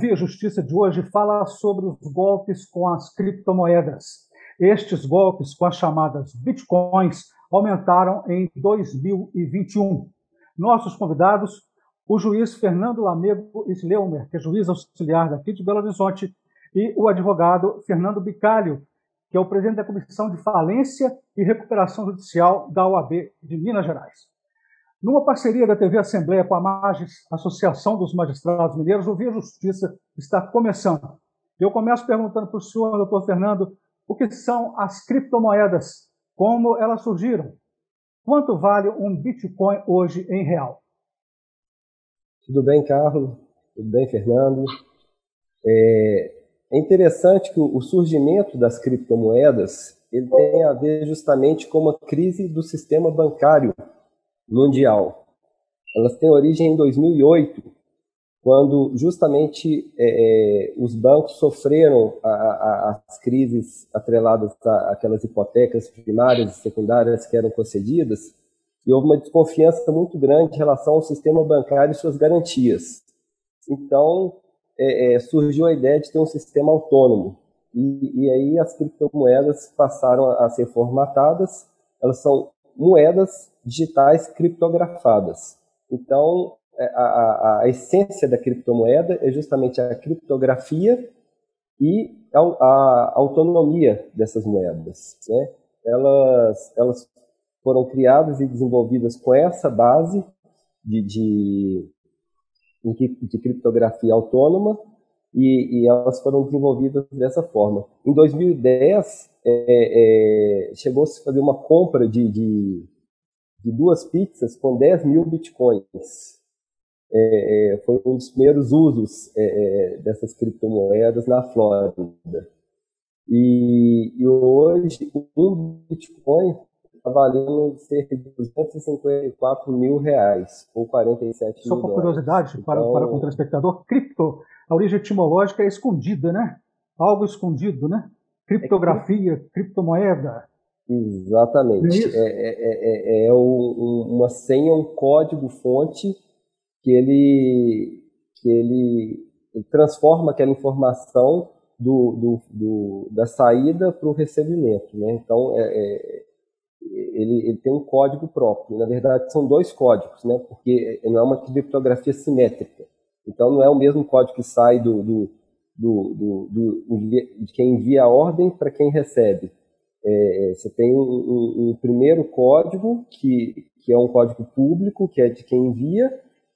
Via Justiça de hoje fala sobre os golpes com as criptomoedas. Estes golpes com as chamadas bitcoins aumentaram em 2021. Nossos convidados, o juiz Fernando Lamego Sleumer, que é juiz auxiliar daqui de Belo Horizonte, e o advogado Fernando Bicalho, que é o presidente da Comissão de Falência e Recuperação Judicial da OAB de Minas Gerais. Numa parceria da TV Assembleia com a MAGES, Associação dos Magistrados Mineiros, o Via Justiça está começando. Eu começo perguntando para o senhor, doutor Fernando, o que são as criptomoedas, como elas surgiram, quanto vale um Bitcoin hoje em real? Tudo bem, Carlos? Tudo bem, Fernando? É, é interessante que o surgimento das criptomoedas ele tem a ver justamente com uma crise do sistema bancário mundial. Elas têm origem em 2008, quando justamente é, é, os bancos sofreram a, a, as crises atreladas àquelas hipotecas primárias e secundárias que eram concedidas, e houve uma desconfiança muito grande em relação ao sistema bancário e suas garantias. Então, é, é, surgiu a ideia de ter um sistema autônomo. E, e aí as criptomoedas passaram a ser formatadas, elas são moedas digitais criptografadas. Então, é, a, a, a, essência da criptomoeda é justamente a criptografia e a, a autonomia dessas moedas. Né? Elas, elas foram criadas e desenvolvidas com essa base de, de, de criptografia autônoma e, e, elas foram desenvolvidas dessa forma. Em 2010, é, é, chegou-se a fazer uma compra de, de, de, duas pizzas com 10 mil bitcoins. É, é foi um dos primeiros usos é, é, dessas criptomoedas na Flórida. E, e hoje, um bitcoin está valendo cerca de 254 mil reais, ou 47 Só mil por curiosidade, então... para, para o telespectador, cripto, a origem etimológica é escondida, né? Algo escondido, né? Criptografia, é criptomoeda. Exatamente. É, é, é, é, é um, uma senha, um código-fonte que ele, que ele, ele transforma aquela informação do, do, do, da saída para o recebimento. Né? Então, é, é, ele, ele, tem um código próprio. Na verdade, são dois códigos, né? porque não é uma criptografia simétrica. Então, não é o mesmo código que sai do, do, do, do de quem envia a ordem para quem recebe. É, você tem um, um, um, primeiro código, que, que é um código público, que é de quem envia,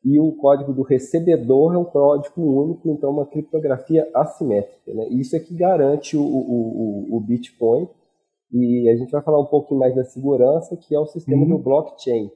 e o código do recebedor é um código único, então uma criptografia assimétrica. Né? Isso é que garante o, o, o, Bitcoin, e a gente vai falar um pouquinho mais da segurança, que é o sistema uhum. do blockchain.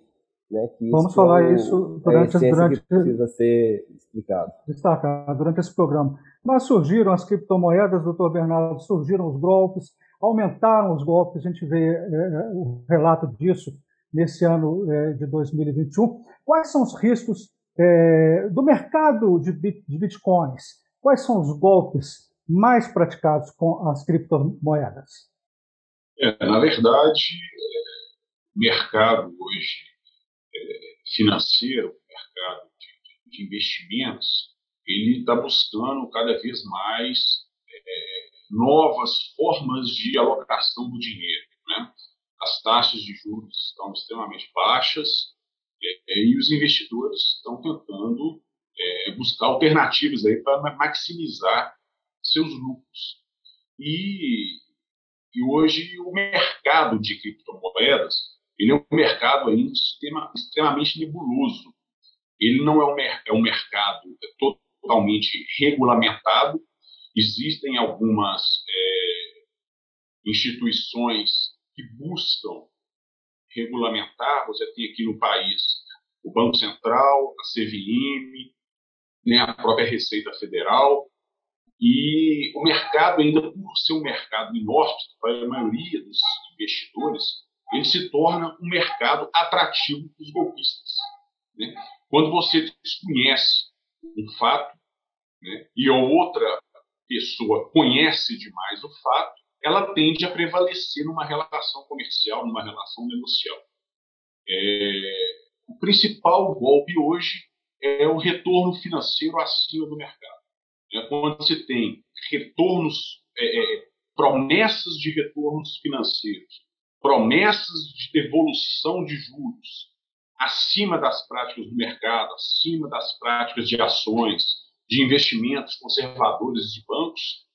Né, Vamos falar é o, isso durante, durante precisa ser explicado. Destacar durante esse programa. Mas surgiram as criptomoedas, doutor Bernardo, surgiram os golpes, aumentaram os golpes, a gente vê é, é, o relato disso nesse ano é, de 2021. Quais são os riscos é, do mercado de, bit, de bitcoins? Quais são os golpes mais praticados com as criptomoedas? É, na verdade, o mercado hoje é, financeiro, o mercado de, de, investimentos, ele está buscando cada vez mais é, novas formas de alocação do dinheiro. Né? As taxas de juros estão extremamente baixas é, e os investidores estão tentando é, buscar alternativas para maximizar seus lucros. E e hoje o mercado de criptomoedas ele é um mercado ainda extremamente nebuloso. Ele não é um, é um mercado totalmente regulamentado. Existem algumas é, instituições que buscam regulamentar. Você tem aqui no país o Banco Central, a CVM, né, a própria Receita Federal, e o mercado, ainda por ser um mercado inóspito para a maioria dos investidores, ele se torna um mercado atrativo para os golpistas. Né? Quando você desconhece um fato né, e outra pessoa conhece demais o fato, ela tende a prevalecer numa relação comercial, numa relação negocial. É, o principal golpe hoje é o retorno financeiro acima do mercado. né, quando você tem retornos, é, é, promessas de retornos financeiros, promessas de devolução de juros acima das práticas do mercado, acima das práticas de ações, de investimentos conservadores de bancos,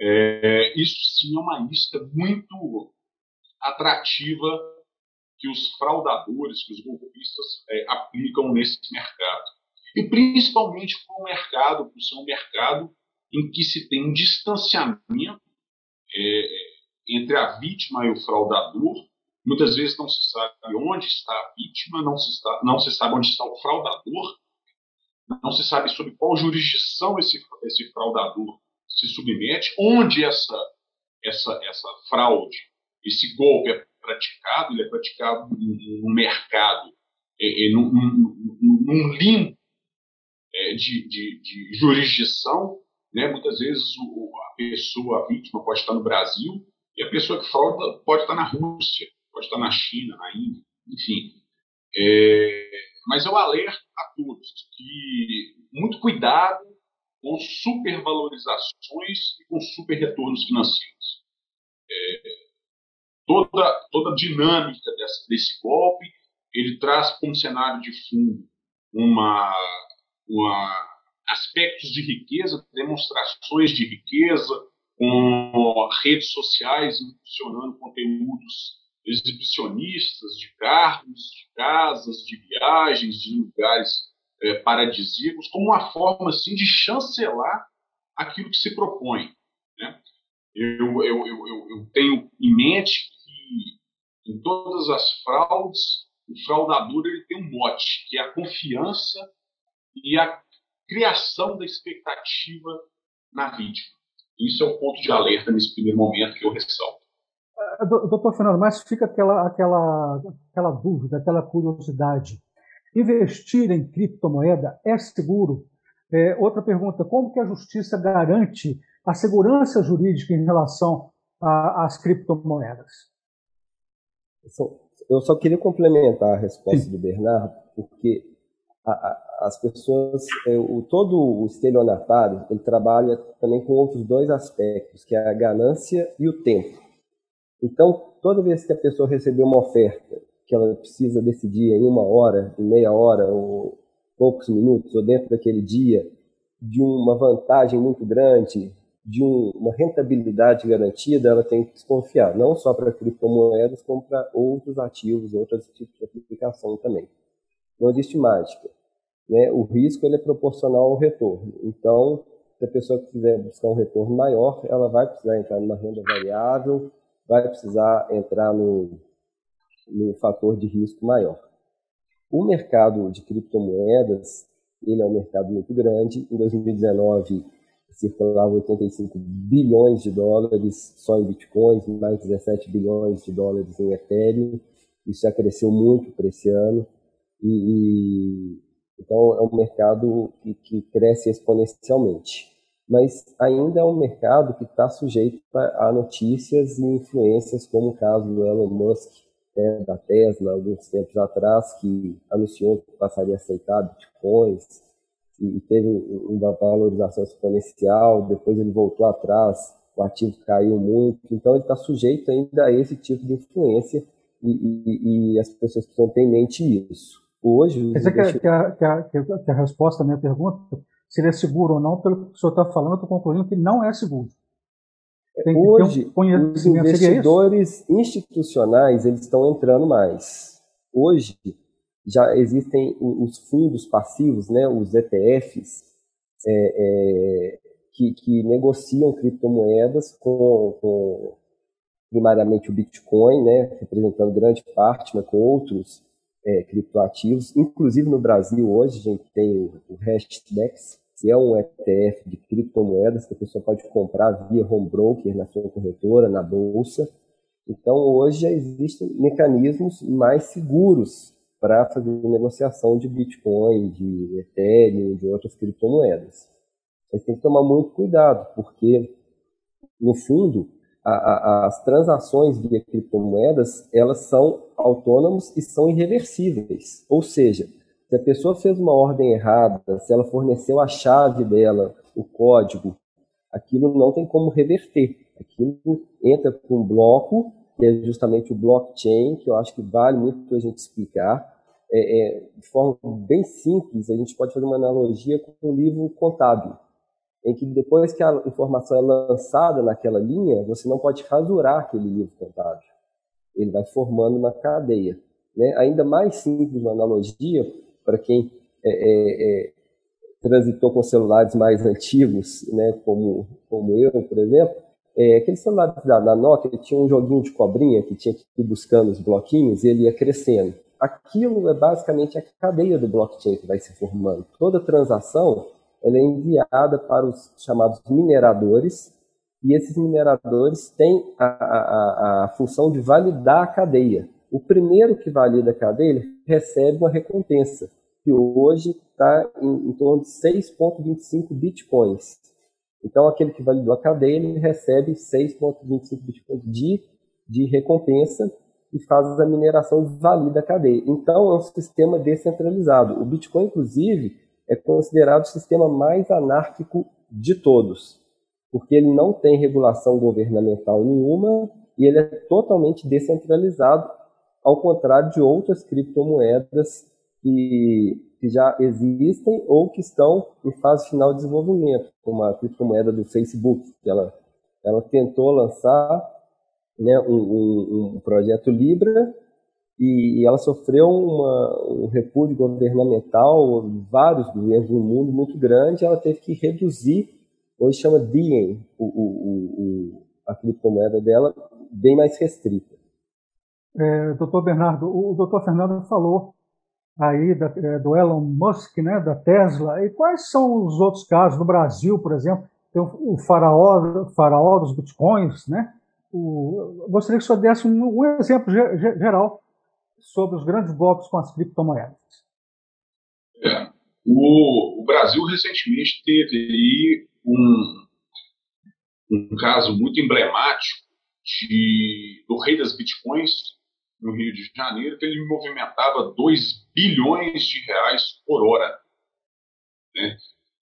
é, isso sim é uma lista muito atrativa que os fraudadores, que os golpistas é, aplicam nesse mercado. E principalmente por um mercado, por ser um mercado em que se tem um distanciamento é, entre a vítima e o fraudador. Muitas vezes não se sabe onde está a vítima, não se, está, não se sabe onde está o fraudador, não se sabe sobre qual jurisdição esse, esse fraudador se submete, onde essa, essa, essa fraude, esse golpe é praticado, ele é praticado no mercado, é, é, num, num, num limbo é, de, de, de, jurisdição. Né? Muitas vezes o, a pessoa, a vítima, pode estar no Brasil e a pessoa que frauda pode estar na Rússia, pode estar na China, na Índia, enfim. É, mas eu alerto a todos que muito cuidado com supervalorizações e com super retornos financeiros. É, toda, toda a dinâmica desse, desse golpe, ele traz como cenário de fundo uma, uma aspectos de riqueza, demonstrações de riqueza, com redes sociais impulsionando conteúdos exibicionistas de carros, de casas, de viagens, de lugares é, paradisíacos, como uma forma assim de chancelar aquilo que se propõe. Né? Eu, eu, eu, eu, tenho em mente que em todas as fraudes, o fraudador ele tem um mote, que é a confiança e a criação da expectativa na vítima. Isso é o ponto de alerta nesse primeiro momento que eu ressalto. Ah, doutor Fernando, mas fica aquela, aquela, aquela dúvida, aquela curiosidade. Investir em criptomoeda é seguro? É, outra pergunta, como que a justiça garante a segurança jurídica em relação às criptomoedas? Eu só queria complementar a resposta Sim. do Bernardo, porque a, a, as pessoas, é, o, todo o estelionatário, ele trabalha também com outros dois aspectos, que é a ganância e o tempo. Então, toda vez que a pessoa receber uma oferta que ela precisa decidir em uma hora, em meia hora, ou poucos minutos, ou dentro daquele dia, de uma vantagem muito grande, de um, uma rentabilidade garantida, ela tem que desconfiar, não só para criptomoedas, como para outros ativos, outros tipos de aplicação também. Não existe mágica. Né? O risco ele é proporcional ao retorno. Então, se a pessoa quiser buscar um retorno maior, ela vai precisar entrar numa renda variável, vai precisar entrar no, fator de risco maior. O mercado de criptomoedas, ele é um mercado muito grande. Em 2019, circulavam 85 bilhões de dólares só em bitcoins, mais 17 bilhões de dólares em Ethereum. Isso já cresceu muito para esse ano. E, e, então, é um mercado que, que cresce exponencialmente. Mas ainda é um mercado que está sujeito a, notícias e influências, como o caso do Elon Musk, né, da Tesla, alguns tempos atrás, que anunciou que passaria a aceitar bitcoins e teve uma valorização exponencial, depois ele voltou atrás, o ativo caiu muito, então ele está sujeito ainda a esse tipo de influência e, e, e as pessoas precisam ter em mente isso. Hoje... Quer dizer que, que, a, que, a, que a resposta à minha pergunta seria seguro ou não, pelo que o senhor está falando, eu estou concluindo que não é seguro. Tem Hoje, um os investidores institucionais eles estão entrando mais. Hoje, já existem os fundos passivos, né, os ETFs, é, é, que, que, negociam criptomoedas com, com, primariamente o Bitcoin, né, representando grande parte, mas com outros é, criptoativos. Inclusive no Brasil hoje a gente tem o Hashdex, que é um ETF de criptomoedas que a pessoa pode comprar via home broker na sua corretora, na bolsa. Então hoje já existem mecanismos mais seguros para fazer negociação de Bitcoin, de Ethereum, de outras criptomoedas. Mas tem que tomar muito cuidado, porque, no fundo, a, a, as transações via criptomoedas, elas são autônomas e são irreversíveis. Ou seja, se a pessoa fez uma ordem errada, se ela forneceu a chave dela o código, aquilo não tem como reverter. Aquilo entra para um bloco, que é justamente o blockchain, que eu acho que vale muito a gente explicar. É, é, de forma bem simples, a gente pode fazer uma analogia com um livro contábil, em que depois que a informação é lançada naquela linha, você não pode rasurar aquele livro contábil. Ele vai formando uma cadeia. Né? Ainda mais simples uma analogia, para quem é, é, é, transitou com celulares mais antigos, né, como, como eu, por exemplo, é, aqueles celulares da, da Nokia tinha um joguinho de cobrinha que tinha que ir buscando os bloquinhos e ele ia crescendo. Aquilo é basicamente a cadeia do blockchain que vai se formando. Toda transação ela é enviada para os chamados mineradores e esses mineradores têm a, a, a função de validar a cadeia. O primeiro que valida a cadeia recebe uma recompensa, que hoje está em, em torno de 6,25 bitcoins. Então, aquele que validou a cadeia, ele recebe 6,25 bitcoins de, de recompensa e faz a mineração e valida a cadeia. Então, é um sistema descentralizado. O Bitcoin, inclusive, é considerado o sistema mais anárquico de todos, porque ele não tem regulação governamental nenhuma e ele é totalmente descentralizado, ao contrário de outras criptomoedas que, que já existem ou que estão em fase final de desenvolvimento, como a criptomoeda do Facebook, que ela, ela tentou lançar né, um, um, um projeto Libra e, ela sofreu uma, um repúdio governamental, vários governos no mundo muito grande, ela teve que reduzir, hoje chama Diem, o, o, o, a criptomoeda dela, bem mais restrita. É, doutor Bernardo, o doutor Fernando falou aí da, é, do Elon Musk, né, da Tesla, e quais são os outros casos no Brasil, por exemplo, tem o, o faraó, faraó dos bitcoins, né? O, gostaria que o senhor desse um, um exemplo geral sobre os grandes golpes com as criptomoedas. É, o, o, Brasil recentemente teve aí um, um caso muito emblemático de, do rei das bitcoins, no Rio de Janeiro, que ele movimentava 2 bilhões de reais por hora. Né?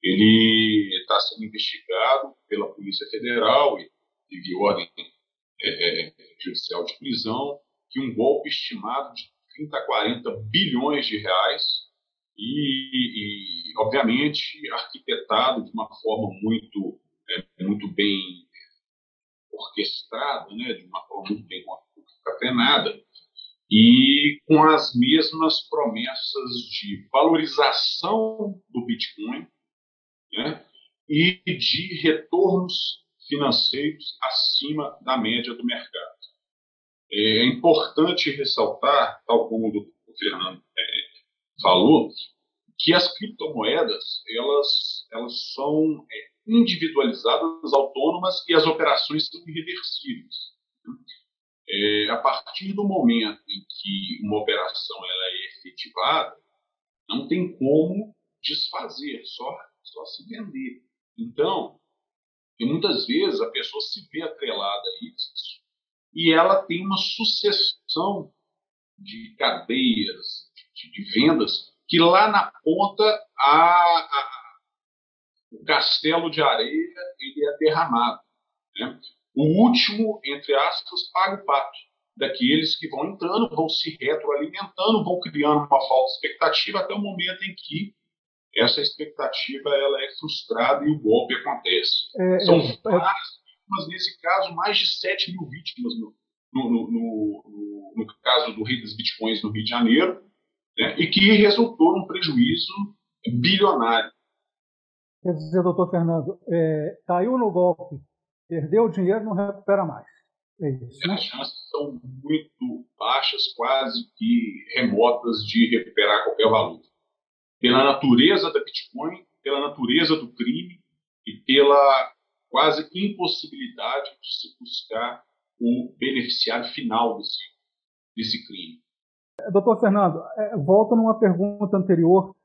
Ele está sendo investigado pela Polícia Federal e teve ordem é, é, judicial de prisão, que um golpe estimado de 30 a 40 bilhões de reais e, e obviamente, arquitetado de uma forma muito, é, muito bem orquestrada, né, de uma forma muito bem concatenada, e com as mesmas promessas de valorização do Bitcoin né, e de retornos financeiros acima da média do mercado. É importante ressaltar, tal como o Fernando é, falou, que as criptomoedas elas, elas são é, individualizadas, autônomas e as operações são irreversíveis. É, a partir do momento em que uma operação ela é efetivada, não tem como desfazer, só, só se vender. Então, e muitas vezes a pessoa se vê atrelada a isso e ela tem uma sucessão de cadeias de, de vendas que lá na ponta a, a, o castelo de areia ele é derramado. Né? O último, entre aspas, paga o pato. Daqueles que vão entrando, vão se retroalimentando, vão criando uma falsa expectativa até o momento em que essa expectativa ela é frustrada e o golpe acontece. É, São é, várias vítimas, nesse caso, mais de 7 mil vítimas no, no, no, no, no caso do rei dos bitcoins no Rio de Janeiro, né, e que resultou num prejuízo bilionário. Quer dizer, doutor Fernando, é, caiu no golpe Perdeu o dinheiro, não recupera mais. É isso, né? As chances são muito baixas, quase que remotas de recuperar qualquer valor. Pela natureza da Bitcoin, pela natureza do crime e pela quase impossibilidade de se buscar o beneficiário final desse, desse crime. Doutor Fernando, é, volto numa pergunta anterior.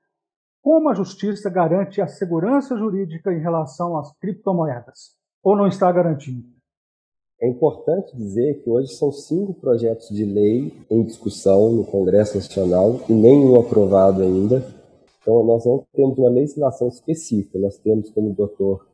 Como a justiça garante a segurança jurídica em relação às criptomoedas? Ou não está garantindo? É importante dizer que hoje são cinco projetos de lei em discussão no Congresso Nacional e nenhum aprovado ainda. Então, nós não temos uma legislação específica, nós temos, como o doutor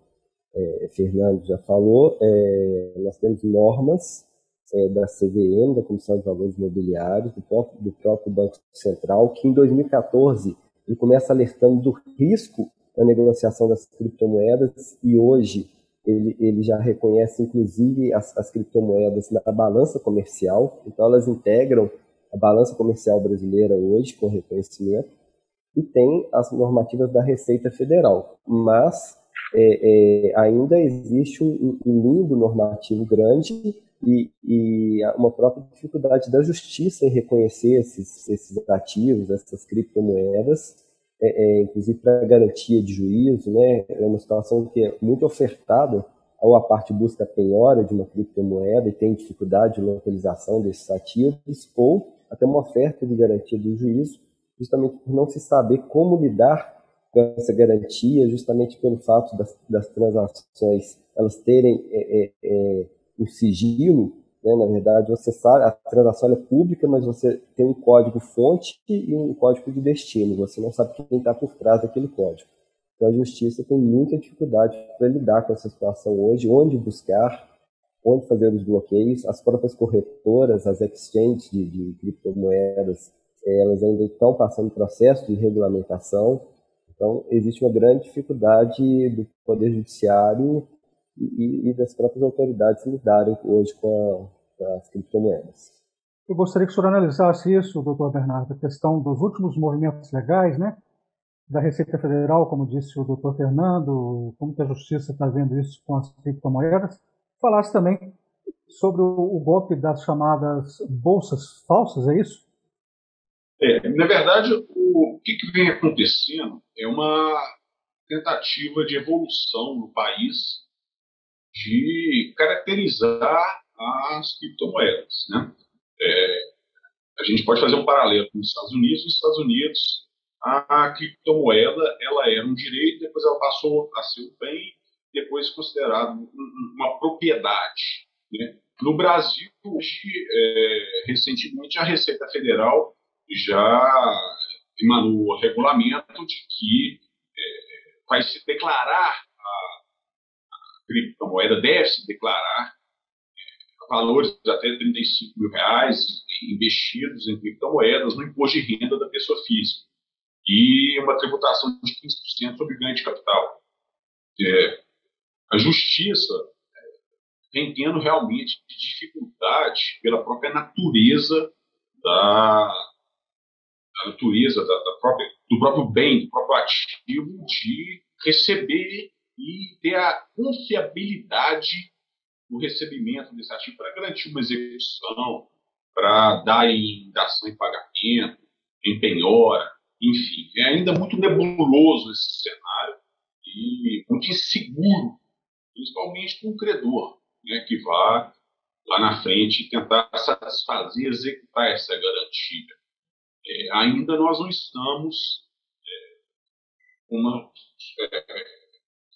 é, Fernando já falou, é, nós temos normas é, da CVM, da Comissão de Valores Imobiliários, do próprio, do próprio Banco Central, que em 2014 ele começa alertando do risco da negociação das criptomoedas e hoje ele, ele já reconhece inclusive as, as criptomoedas na balança comercial, então elas integram a balança comercial brasileira hoje com reconhecimento e tem as normativas da Receita Federal, mas é, é, ainda existe um, um limbo normativo grande e, e, uma própria dificuldade da justiça em reconhecer esses, esses ativos, essas criptomoedas, é, é inclusive para garantia de juízo, né? É uma situação que é muito ofertada ou a parte busca a penhora de uma criptomoeda e tem dificuldade de localização desses ativos, ou até uma oferta de garantia do juízo, justamente por não se saber como lidar com essa garantia, justamente pelo fato das, das transações elas terem é, é, é, um sigilo, né? na verdade você sabe, a transação é pública, mas você tem um código fonte e um código de destino, você não sabe quem está por trás daquele código. Então a justiça tem muita dificuldade para lidar com essa situação hoje, onde buscar, onde fazer os bloqueios, as próprias corretoras, as exchanges de, de criptomoedas, elas ainda estão passando processo de regulamentação, então, existe uma grande dificuldade do Poder Judiciário e, e das próprias autoridades lidarem hoje com, a, com, as criptomoedas. Eu gostaria que o senhor analisasse isso, doutor Bernardo, a questão dos últimos movimentos legais, né? Da Receita Federal, como disse o doutor Fernando, como que a Justiça está vendo isso com as criptomoedas. Falasse também sobre o, golpe das chamadas bolsas falsas, é isso? É, na verdade, o que, que vem acontecendo é uma tentativa de evolução no país de caracterizar as criptomoedas. Né? É, a gente pode fazer um paralelo com os Estados Unidos. Nos Estados Unidos, a criptomoeda ela era um direito, depois ela passou a ser um bem, depois considerado uma propriedade. Né? No Brasil, hoje, é, recentemente, a Receita Federal já emanou o regulamento de que é, vai se declarar criptomoeda, deve se declarar é, valores até 35 mil reais investidos em criptomoedas no imposto de renda da pessoa física e uma tributação de 15% sobre ganho de capital. É, a justiça é, vem tendo realmente dificuldade pela própria natureza da, da natureza, da, da própria, do próprio bem, do próprio ativo, de receber e ter a confiabilidade do recebimento desse ativo para garantir uma execução, para dar em dação em pagamento, em penhora, enfim. É ainda muito nebuloso esse cenário e muito inseguro, principalmente para um credor, né, que vá lá na frente tentar satisfazer, executar essa garantia é, ainda nós não estamos é, uma é,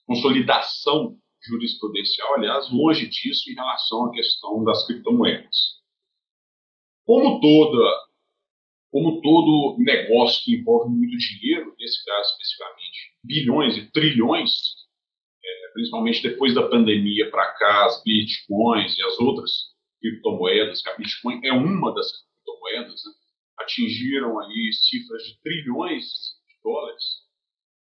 consolidação jurisprudencial, aliás, longe disso em relação à questão das criptomoedas. Como toda, como todo negócio que envolve muito dinheiro, nesse caso especificamente bilhões e trilhões, é, principalmente depois da pandemia para cá, as bitcoins e as outras criptomoedas, que a Bitcoin é uma das criptomoedas, né? atingiram aí cifras de trilhões de dólares,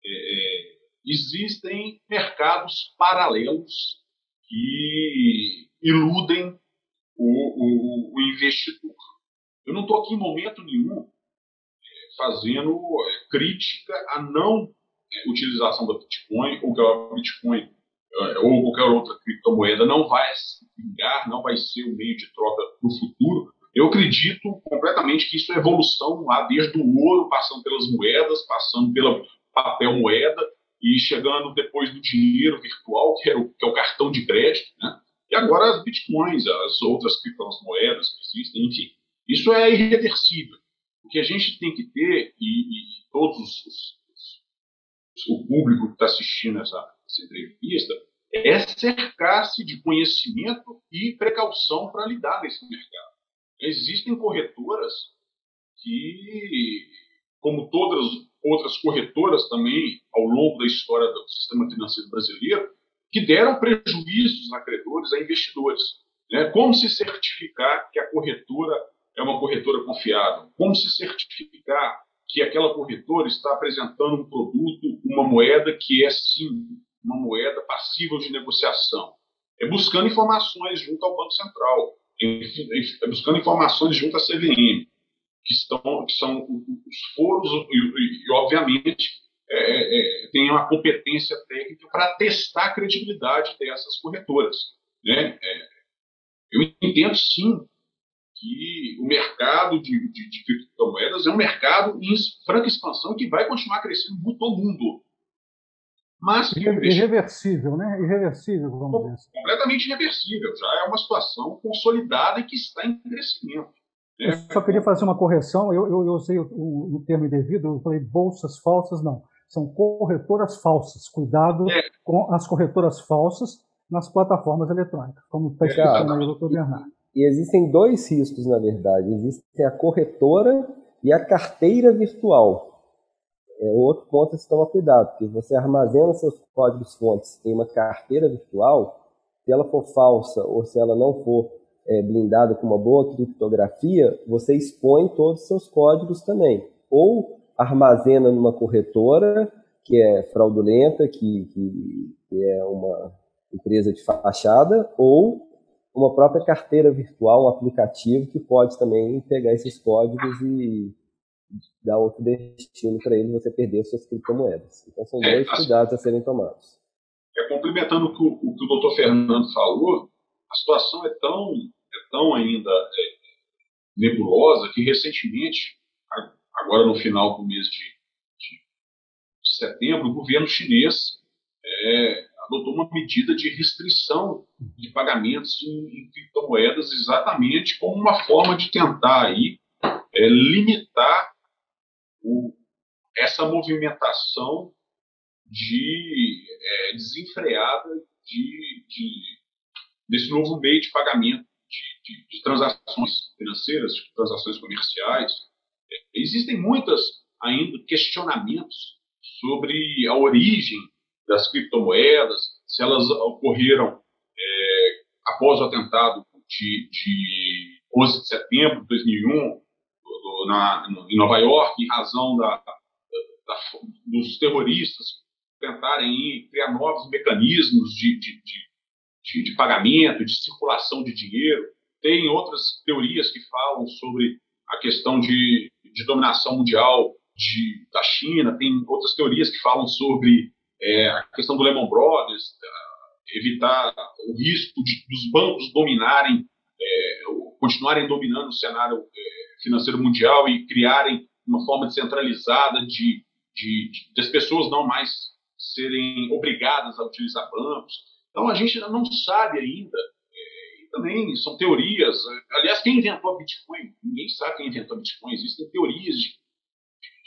é, é, existem mercados paralelos que iludem o, o, o investidor. Eu não estou aqui em momento nenhum é, fazendo é, crítica à não é, utilização da Bitcoin ou que a Bitcoin ou qualquer outra criptomoeda não vai se vingar, não vai ser o um meio de troca no futuro. Eu acredito completamente que isso é evolução lá desde o ouro, passando pelas moedas, passando pela papel moeda e chegando depois do dinheiro virtual, que é o, que é o cartão de crédito, né? E agora as bitcoins, as outras criptomoedas que existem, enfim. Isso é irreversível. O que a gente tem que ter, e, e todos os, os, o público que está assistindo essa, essa entrevista, é cercar-se de conhecimento e precaução para lidar nesse mercado. Existem corretoras que, como todas outras corretoras também ao longo da história do sistema financeiro brasileiro que deram prejuízos a credores, a investidores. Né? Como se certificar que a corretora é uma corretora confiável? Como se certificar que aquela corretora está apresentando um produto, uma moeda que é sim uma moeda passível de negociação? É buscando informações junto ao Banco Central, é buscando informações junto à CVM, que, estão, que são os foros e, e, e obviamente, é, é, é, tem uma competência técnica para testar a credibilidade dessas corretoras. Né? É, eu entendo, sim, que o mercado de, de, de, criptomoedas é um mercado em franca expansão que vai continuar crescendo muito no mundo. Mas irreversível, né? Irreversível, vamos dizer assim. Completamente irreversível. Já é uma situação consolidada e que está em crescimento. Eu só queria fazer uma correção. Eu, eu, eu usei o, o, o termo indevido, eu falei bolsas falsas, não. São corretoras falsas. Cuidado é. com as corretoras falsas nas plataformas eletrônicas, como está explicando aí o doutor Bernardo. E existem dois riscos, na verdade. Existe a corretora e a carteira virtual. É outro ponto a se tomar cuidado, porque você armazena seus códigos fontes em uma carteira virtual, se ela for falsa ou se ela não for é, blindada com uma boa criptografia, você expõe todos os seus códigos também. Ou armazena numa corretora que é fraudulenta, que, que, que é uma empresa de fachada, ou uma própria carteira virtual, um aplicativo que pode também pegar esses códigos e dar outro destino para ele você perder suas criptomoedas. Então são é, dois assim, cuidados a serem tomados. É, complementando o que o, o que o doutor Fernando falou, a situação é tão, é tão ainda é, nebulosa que recentemente, agora no final do mês de, de, setembro, o governo chinês é, adotou uma medida de restrição de pagamentos em, em criptomoedas exatamente como uma forma de tentar aí é, limitar o, essa movimentação de é, desenfreada de, de, desse novo meio de pagamento de, de, de transações financeiras, de transações comerciais. É, existem muitas ainda questionamentos sobre a origem das criptomoedas, se elas ocorreram é, após o atentado de, de 11 de setembro de 2001 do, na, em Nova York, em razão da, da, dos terroristas tentarem criar novos mecanismos de, de, de, de, pagamento, de circulação de dinheiro. Tem outras teorias que falam sobre a questão de, de dominação mundial de, da China, tem outras teorias que falam sobre é, a questão do Lehman Brothers, evitar o risco de, dos bancos dominarem, é, continuarem dominando o cenário é, financeiro mundial e criarem uma forma descentralizada de, de, de, das pessoas não mais serem obrigadas a utilizar bancos. Então a gente não sabe ainda. É, e também são teorias. Aliás, quem inventou a Bitcoin? Ninguém sabe quem inventou a Bitcoin. Existem teorias de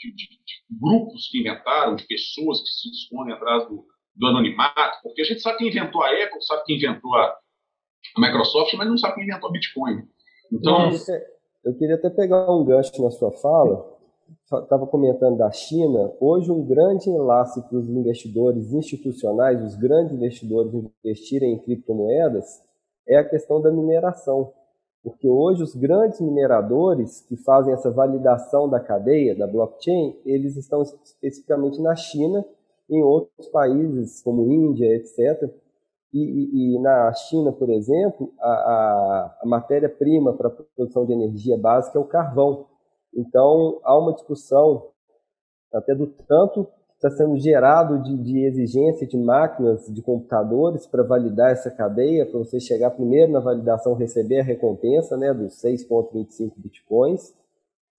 de, de, de, grupos que inventaram, de pessoas que se escondem atrás do, do anonimato, porque a gente sabe quem inventou a Apple, sabe quem inventou a, Microsoft, mas não sabe quem inventou a Bitcoin. Então, eu queria até pegar um gancho na sua fala. Estava comentando da China. Hoje, um grande enlace para os investidores institucionais, os grandes investidores investirem em criptomoedas, é a questão da mineração. Porque hoje os grandes mineradores que fazem essa validação da cadeia, da blockchain, eles estão especificamente na China, em outros países como Índia, etc. E, e, e na China, por exemplo, a, a, a matéria-prima para a produção de energia básica é o carvão. Então há uma discussão até do tanto está sendo gerado de, de, exigência de máquinas, de computadores para validar essa cadeia, para você chegar primeiro na validação, receber a recompensa né, dos 6,25 bitcoins,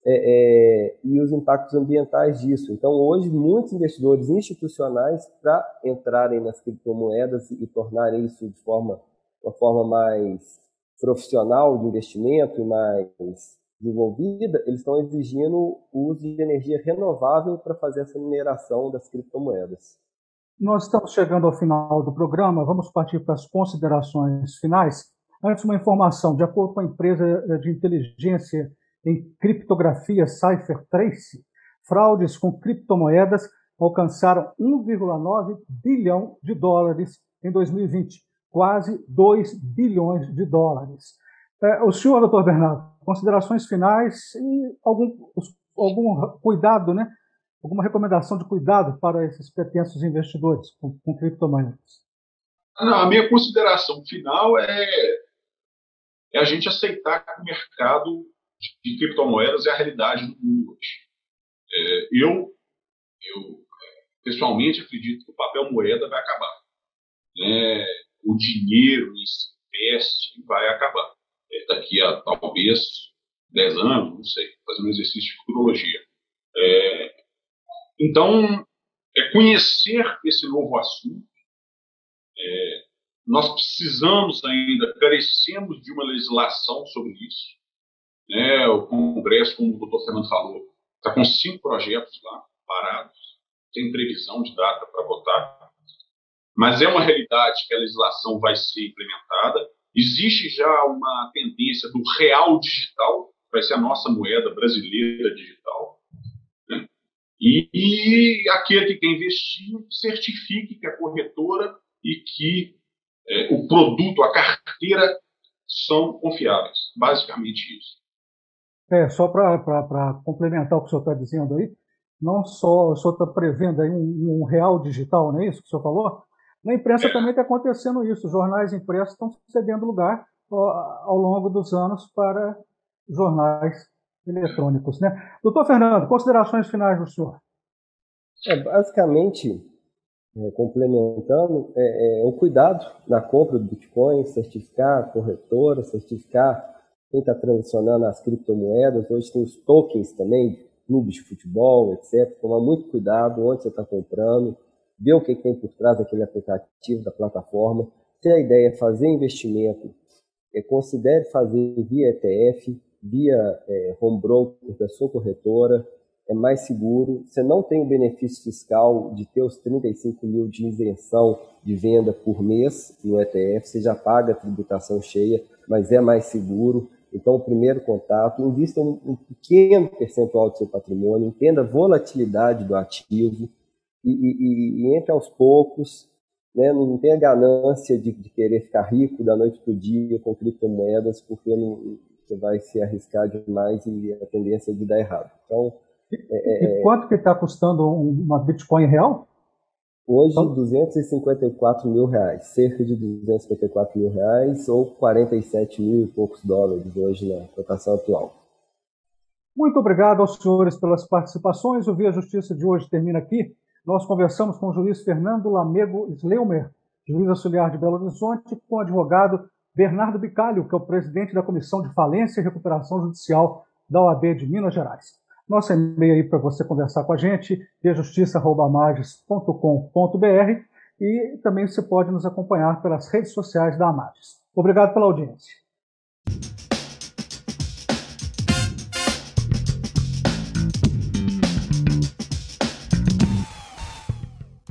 é, é, e os impactos ambientais disso. Então, hoje, muitos investidores institucionais, para entrarem nas criptomoedas e, e tornarem isso de forma, uma forma mais profissional de investimento e mais desenvolvida, eles estão exigindo o uso de energia renovável para fazer essa mineração das criptomoedas. Nós estamos chegando ao final do programa, vamos partir para as considerações finais. Antes, uma informação: de acordo com a empresa de inteligência em criptografia CypherTrace, fraudes com criptomoedas alcançaram 1,9 bilhão de dólares em 2020, quase 2 bilhões de dólares. É, o senhor, doutor Bernardo, considerações finais e algum, algum cuidado, né? alguma recomendação de cuidado para esses pretensos investidores com, com criptomoedas? a minha consideração final é, é a gente aceitar que o mercado de criptomoedas é a realidade do mundo hoje. É, eu, eu, pessoalmente, acredito que o papel moeda vai acabar. É, o dinheiro em espécie vai acabar. Daqui a talvez 10 anos, não sei, fazendo um exercício de futurologia. É, então, é conhecer esse novo assunto. É, nós precisamos ainda, carecemos de uma legislação sobre isso. Né? O Congresso, como o doutor Fernando falou, está com cinco projetos lá, parados, sem previsão de data para votar. Mas é uma realidade que a legislação vai ser implementada. Existe já uma tendência do real digital, vai ser a nossa moeda brasileira digital. Né? E, e, aquele que quer investir certifique que a corretora e que é, o produto, a carteira, são confiáveis. Basicamente isso. É, só para complementar o que o senhor está dizendo aí, não só o senhor está prevendo aí um, um, real digital, não é isso que o senhor falou? Na imprensa é. também está acontecendo isso. Os jornais impressos estão cedendo lugar ao longo dos anos para jornais eletrônicos. Né? Doutor Fernando, considerações finais do senhor. É, basicamente, é, complementando, é, é, o cuidado na compra do Bitcoin, certificar a corretora, certificar quem está transacionando as criptomoedas. Hoje tem os tokens também, clubes de futebol, etc. Tomar muito cuidado onde você está comprando, ver o que tem por trás daquele aplicativo, da plataforma. Se a ideia é fazer investimento, é, considere fazer via ETF, via é, home broker da sua corretora, é mais seguro. Você não tem o benefício fiscal de ter os 35 mil de isenção de venda por mês no ETF, você já paga a tributação cheia, mas é mais seguro. Então, o primeiro contato, invista um, um pequeno percentual do seu patrimônio, entenda a volatilidade do ativo e, e, e entre aos poucos, né, não tenha ganância de, de, querer ficar rico da noite para o dia com criptomoedas, porque não, você vai se arriscar demais e a tendência é de dar errado. Então, é, e é, quanto que está custando uma Bitcoin real? Hoje, 254 mil reais, cerca de 254 mil reais ou 47 mil e poucos dólares hoje na cotação atual. Muito obrigado aos senhores pelas participações. O Via Justiça de hoje termina aqui. Nós conversamos com o juiz Fernando Lamego Sleumer, juiz auxiliar de Belo Horizonte, com o advogado Bernardo Bicalho, que é o presidente da Comissão de Falência e Recuperação Judicial da OAB de Minas Gerais. Nosso e-mail aí para você conversar com a gente, justiça.amages.com.br e também você pode nos acompanhar pelas redes sociais da Amages. Obrigado pela audiência.